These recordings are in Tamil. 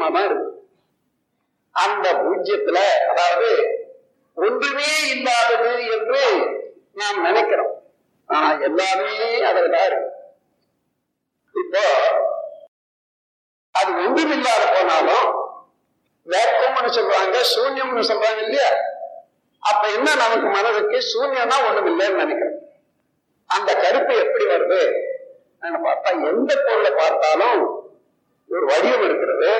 பூஜ்யமா இருக்கு. அந்த பூஜ்யத்துல அதாவது ஒன்றுமே இல்லாதது என்று நாம் நினைக்கிறோம். ஆனா எல்லாமே அதில் தான் இப்போ அது ஒன்றும் இல்லாத போனாலும் வேக்கம்னு சொல்றாங்க சூன்யம்னு சொல்றாங்க இல்லையா? அப்ப என்ன நமக்கு மனதுக்கு? சூன்யம்னா ஒண்ணும் இல்லைன்னு நினைக்கிறேன் அந்த கருப்பு எப்படி வருது? பார்த்தா எந்த பொருளை பார்த்தாலும் ஒரு வடிவம் இருக்கிறது.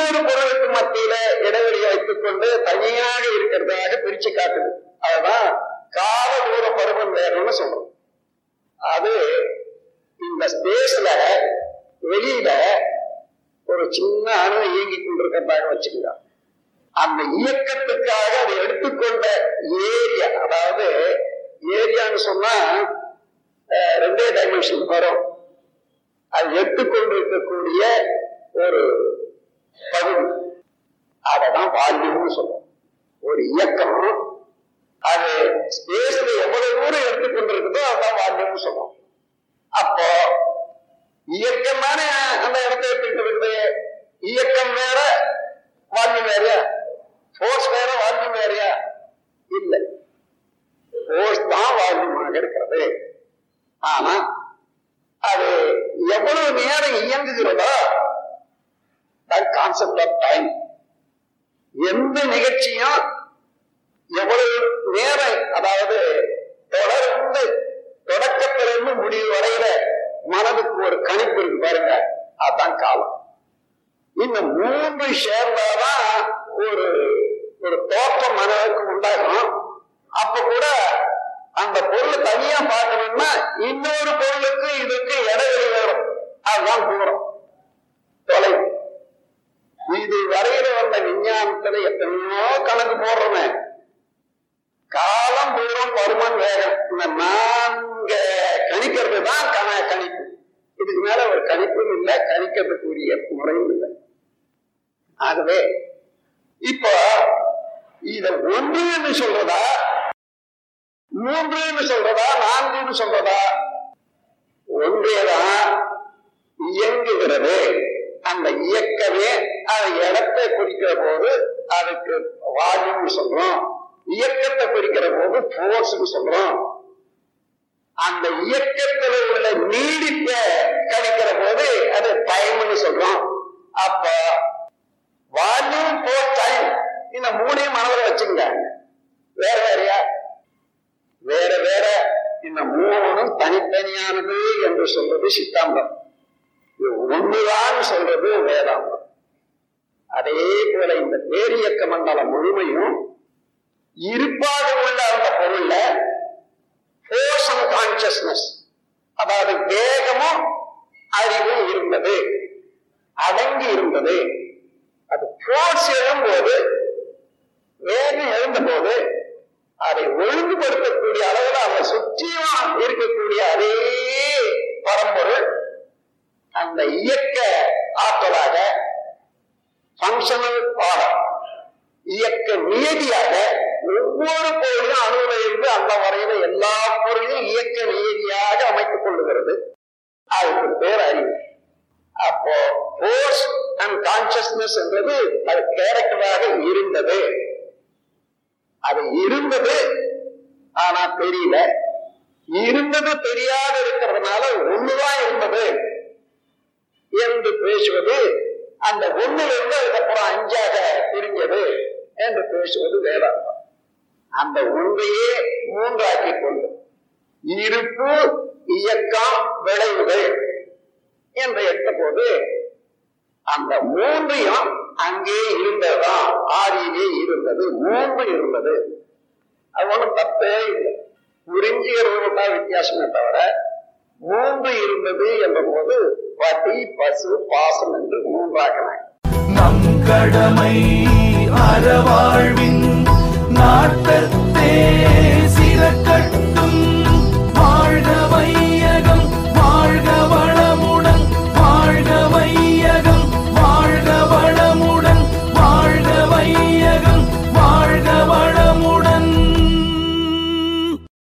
இன்னொரு பொருளுக்கு மத்தியில இடைவெளி வைத்துக் கொண்டு தனியாக இருக்கிறதாக பிரிச்சு காட்டுது. அதுதான் கால தூர பருவம் வேகம்னு சொல்றோம். அது இந்த ஸ்பேஸ்ல வெளியில ஒரு சின்ன அணு இயங்கி கொண்டிருக்கிறதாக வச்சுக்கலாம். அந்த இயக்கத்துக்காக அதை எடுத்துக்கொண்ட ஏரியா அதாவது ஏரியான்னு சொன்னா ரெண்டே டைமென்ஷன் வரும். அது எடுத்துக்கொண்டிருக்கக்கூடிய ஒரு பகுதி அததான் வால்யூம்னு சொல்றோம் ஒரு இயக்கம். அது ஸ்பேஸ்ல எவ்வளவு தூரம் எடுத்துக்கொண்டிருக்குதோ அதான் வால்யூம்னு சொல்லுவோம். அப்போ இயக்கம் தானே அந்த இடத்த எடுத்துக்கிட்டு இருக்குது இயக்கம் வேற வால்யூம் வேறையா? போர்ஸ் வேற வால்யூம் வேறையா? இல்லை. போர்ஸ் தான் வால்யூமாக இருக்கிறது. ஆனா அது எவ்வளவு நேரம் இயங்குகிறதோ கான்செப்ட் ஆஃப் டைம் எந்த நிகழ்ச்சியும் எவ்வளவு நேரம் அதாவது தொடர்ந்து தொடக்கத்திலிருந்து முடிவு வரையில மனதுக்கு ஒரு கணிப்பு இருக்கு பாருங்க. அதான் காலம். இந்த மூன்று சேர்ந்தாதான் ஒரு ஒரு தோற்றம் மனதுக்கு உண்டாகும். அப்ப கூட அந்த பொருள் தனியா பார்க்கணும்னா இன்னொரு பொருளுக்கு இதுக்கு இடைவெளி வேணும் அதுதான் தூரம். தொலை இது வரையில வந்த விஞ்ஞானத்துல எத்தனையோ கணக்கு போடுறோமே காலம் தூரம் பருமன் வேகம் இந்த நான்கு கணிக்கிறது தான் கண கணிப்பு. இதுக்கு மேல ஒரு கணிப்பும் இல்லை கணிக்கிறதுக்குரிய முறையும் இல்லை. ஆகவே இப்போ இத ஒன்றுன்னு சொல்றதா? மூன்றுன்னு சொல்றதா? நான்குன்னு சொல்றதா? ஒன்றேதான் இயங்குகிறது. அந்த இயக்கமே அது இடத்தை குறிக்கிற போது அதுக்கு வால்யூம் சொல்றோம். இயக்கத்தை குறிக்கிற போது போர்ஸ்னு சொல்றோம். அந்த இயக்கத்தில் உள்ள நீடிப்ப கணிக்கிற போது அது டைம்னு சொல்றோம். அப்ப வால்யூம் போர் டைம் இந்த மூணையும் மனதில் வச்சுங்க வேற வேறையா? வேற வேற. இந்த மூணும் தனித்தனியானது என்று சொல்றது சித்தாந்தம். இது ஒண்ணுதான் சொல்றது வேதாந்தம். அதே போல இந்த பேரியக்க மண்டலம் முழுமையும் இருப்பாக உள்ள அந்த பொருள்ல ஃபோர்ஸ் அண்ட் கான்சியஸ்னஸ் அதாவது வேகமும் அறிவும் இருந்தது அடங்கி இருந்தது அது ஃபோர்ஸ் எழும்போது வேகம் எழுந்தபோது அதை ஒழுங்குபடுத்தக்கூடிய அளவில் அதை சுற்றியும் இருக்கக்கூடிய அதே பரம்பொருள் அந்த இயக்க ஆற்றலாக ஃபங்க்ஷனல் பாடம் இயக்க நியதியாக ஒவ்வொரு பொருளும் அணுல இருந்து அந்த வரையில எல்லா பொருளையும் இயக்க நியதியாக அமைத்துக் கொள்ளுகிறது. அதுக்கு பேர் அறிவு. அப்போ ஃபோர்ஸ் அண்ட் கான்சியஸ்னஸ் என்றது அது கேரக்டராக இருந்தது. அது இருந்தது ஆனா தெரியல. இருந்தது தெரியாத இருக்கிறதுனால ஒண்ணுதான் இருந்தது என்று பேசுவது அந்த ஒண்ணுல இருந்து அதுக்கப்புறம் அஞ்சாக பிரிஞ்சது என்று பேசுவது வேதாந்தம். அந்த ஒன்றையே மூன்றாக்கி கொண்டு இருப்பு இயக்கம் விளைவுகள் என்று எடுத்த போது அந்த மூன்றையும் அங்கே இருந்ததுதான் ஆரியிலே இருந்தது மூன்று இருந்தது. அது ஒண்ணும் தப்பே இல்லை புரிஞ்சுகிறது தான் வித்தியாசமே தவிர மூன்று இருந்தது என்ற போது பட்டி பசு பாசம் என்று மூன்றாக்கினாங்க நம் கடமை அறவாழ்வு